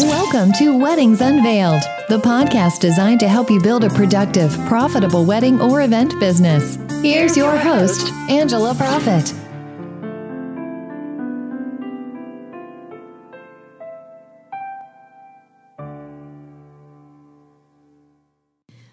Welcome to Weddings Unveiled, the podcast designed to help you build a productive, profitable wedding or event business. Here's your host, Angela Proffitt.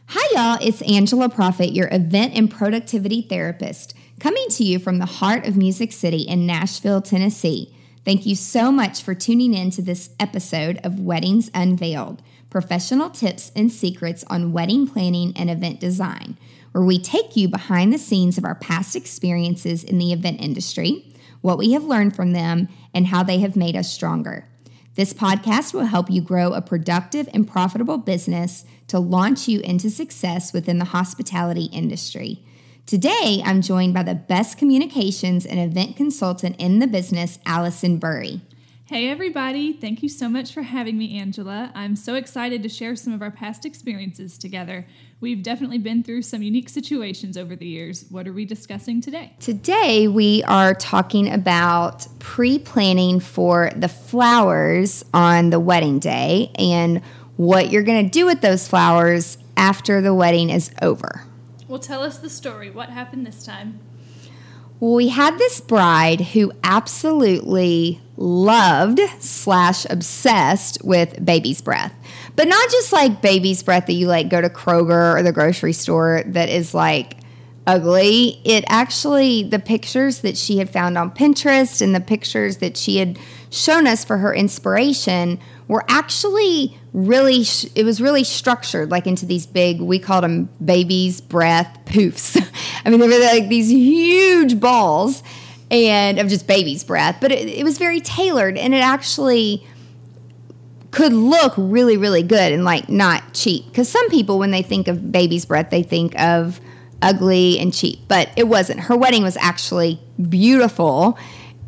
Hi, y'all. It's Angela Proffitt, your event and productivity therapist, coming to you from the heart of Music City in Nashville, Tennessee. Thank you so much for tuning in to this episode of Weddings Unveiled professional tips and secrets on wedding planning and event design, where we take you behind the scenes of our past experiences in the event industry, what we have learned from them, and how they have made us stronger. This podcast will help you grow a productive and profitable business to launch you into success within the hospitality industry. Today, I'm joined by the best communications and event consultant in the business, Allison Burry. Hey, everybody. Thank you so much for having me, Angela. I'm so excited to share some of our past experiences together. We've definitely been through some unique situations over the years. What are we discussing today? Today, we are talking about pre planning for the flowers on the wedding day and what you're going to do with those flowers after the wedding is over. Well, tell us the story. What happened this time? Well, we had this bride who absolutely loved slash obsessed with baby's breath. But not just like baby's breath that you like go to Kroger or the grocery store that is like ugly. It actually, the pictures that she had found on Pinterest and the pictures that she had shown us for her inspiration were actually really it was really structured like into these big we called them baby's breath poofs. I mean they were like these huge balls and of just baby's breath but it, it was very tailored and it actually could look really really good and like not cheap. Because some people when they think of baby's breath they think of ugly and cheap but it wasn't. Her wedding was actually beautiful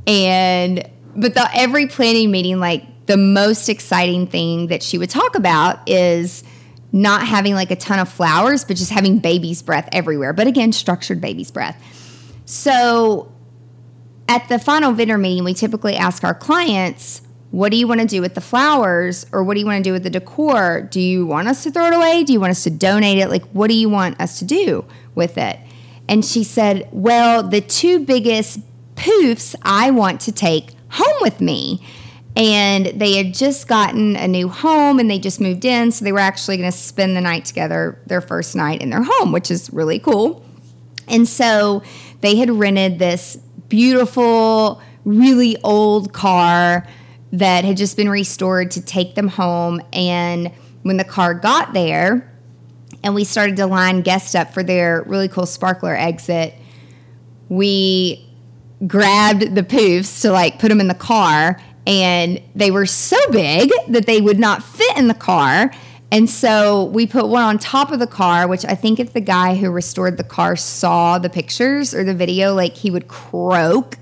and but the every planning meeting like the most exciting thing that she would talk about is not having like a ton of flowers, but just having baby's breath everywhere. But again, structured baby's breath. So at the final vendor meeting, we typically ask our clients, what do you want to do with the flowers or what do you want to do with the decor? Do you want us to throw it away? Do you want us to donate it? Like, what do you want us to do with it? And she said, Well, the two biggest poofs I want to take home with me. And they had just gotten a new home and they just moved in. So they were actually going to spend the night together their first night in their home which is really cool. And so they had rented this beautiful really old car that had just been restored to take them home. And when the car got there and we started to line guests up for their really cool sparkler exit we grabbed the poofs to like put them in the car and they were so big that they would not fit in the car. And so we put one on top of the car, which I think if the guy who restored the car saw the pictures or the video, like he would croak.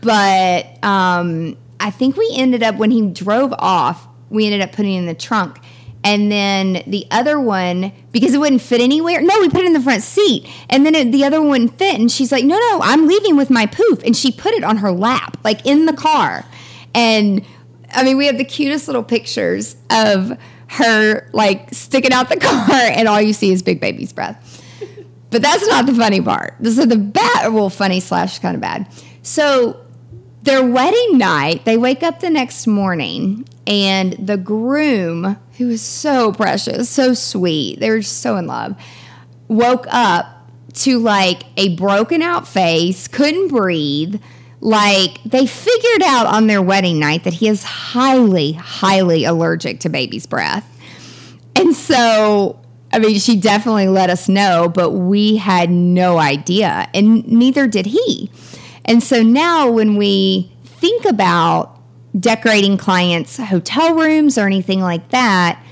But um, I think we ended up, when he drove off, we ended up putting in the trunk. And then the other one, because it wouldn't fit anywhere, no, we put it in the front seat. And then it, the other one wouldn't fit. And she's like, no, no, I'm leaving with my poof. And she put it on her lap, like in the car. And I mean, we have the cutest little pictures of her like sticking out the car, and all you see is Big Baby's breath. But that's not the funny part. This is the bad, well, funny slash kind of bad. So their wedding night, they wake up the next morning, and the groom, who is so precious, so sweet, they were just so in love, woke up to like a broken out face, couldn't breathe like they figured out on their wedding night that he is highly, highly allergic to baby's breath. And so, I mean, she definitely let us know, but we had no idea, and neither did he. And so now, when we think about decorating clients' hotel rooms or anything like that,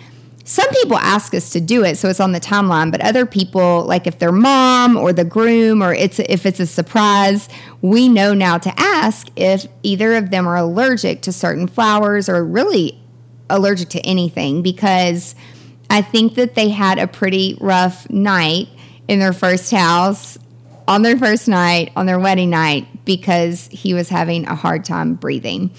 some people ask us to do it so it's on the timeline but other people like if their mom or the groom or it's if it's a surprise we know now to ask if either of them are allergic to certain flowers or really allergic to anything because i think that they had a pretty rough night in their first house on their first night on their wedding night because he was having a hard time breathing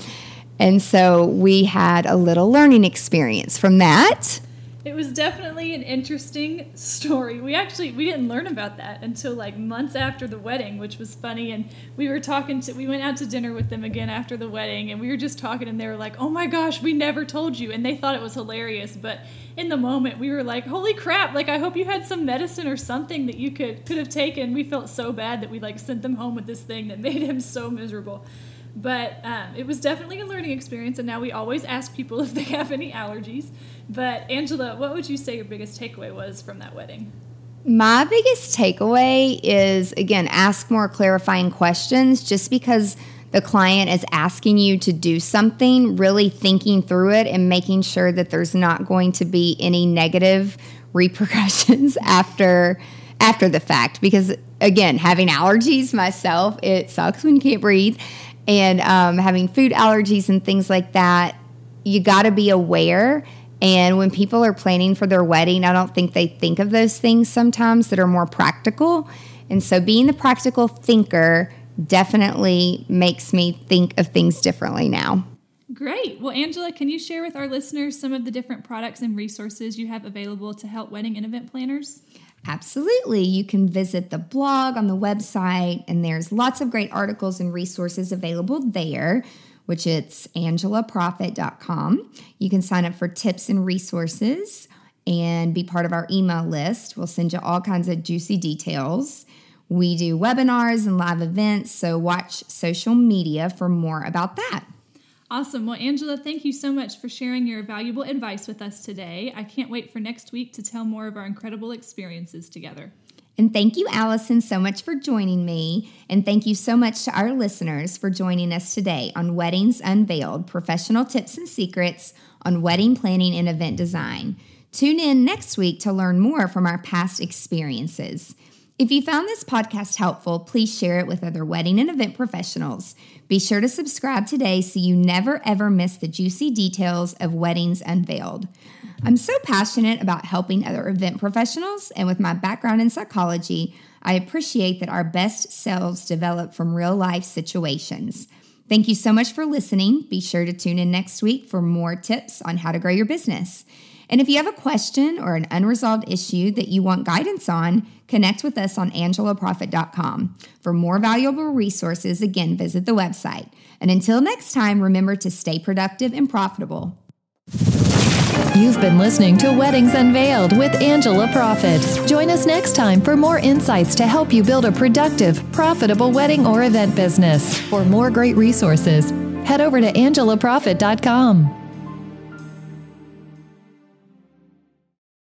And so we had a little learning experience from that. It was definitely an interesting story. We actually we didn't learn about that until like months after the wedding, which was funny. And we were talking to we went out to dinner with them again after the wedding, and we were just talking, and they were like, "Oh my gosh, we never told you," and they thought it was hilarious. But in the moment, we were like, "Holy crap! Like I hope you had some medicine or something that you could could have taken." We felt so bad that we like sent them home with this thing that made him so miserable. But um, it was definitely a learning experience, and now we always ask people if they have any allergies. But Angela, what would you say your biggest takeaway was from that wedding? My biggest takeaway is again, ask more clarifying questions just because the client is asking you to do something, really thinking through it and making sure that there's not going to be any negative repercussions after after the fact because again having allergies myself it sucks when you can't breathe and um, having food allergies and things like that you got to be aware and when people are planning for their wedding, I don't think they think of those things sometimes that are more practical. And so being the practical thinker definitely makes me think of things differently now. Great. Well, Angela, can you share with our listeners some of the different products and resources you have available to help wedding and event planners? Absolutely. You can visit the blog on the website, and there's lots of great articles and resources available there which it's angelaproffitt.com. You can sign up for tips and resources and be part of our email list. We'll send you all kinds of juicy details. We do webinars and live events, so watch social media for more about that. Awesome. Well, Angela, thank you so much for sharing your valuable advice with us today. I can't wait for next week to tell more of our incredible experiences together. And thank you, Allison, so much for joining me. And thank you so much to our listeners for joining us today on Weddings Unveiled Professional Tips and Secrets on Wedding Planning and Event Design. Tune in next week to learn more from our past experiences. If you found this podcast helpful, please share it with other wedding and event professionals. Be sure to subscribe today so you never ever miss the juicy details of Weddings Unveiled. I'm so passionate about helping other event professionals, and with my background in psychology, I appreciate that our best selves develop from real life situations. Thank you so much for listening. Be sure to tune in next week for more tips on how to grow your business. And if you have a question or an unresolved issue that you want guidance on, connect with us on angelaproffitt.com. For more valuable resources, again, visit the website. And until next time, remember to stay productive and profitable. You've been listening to Weddings Unveiled with Angela Proffitt. Join us next time for more insights to help you build a productive, profitable wedding or event business. For more great resources, head over to angelaproffitt.com.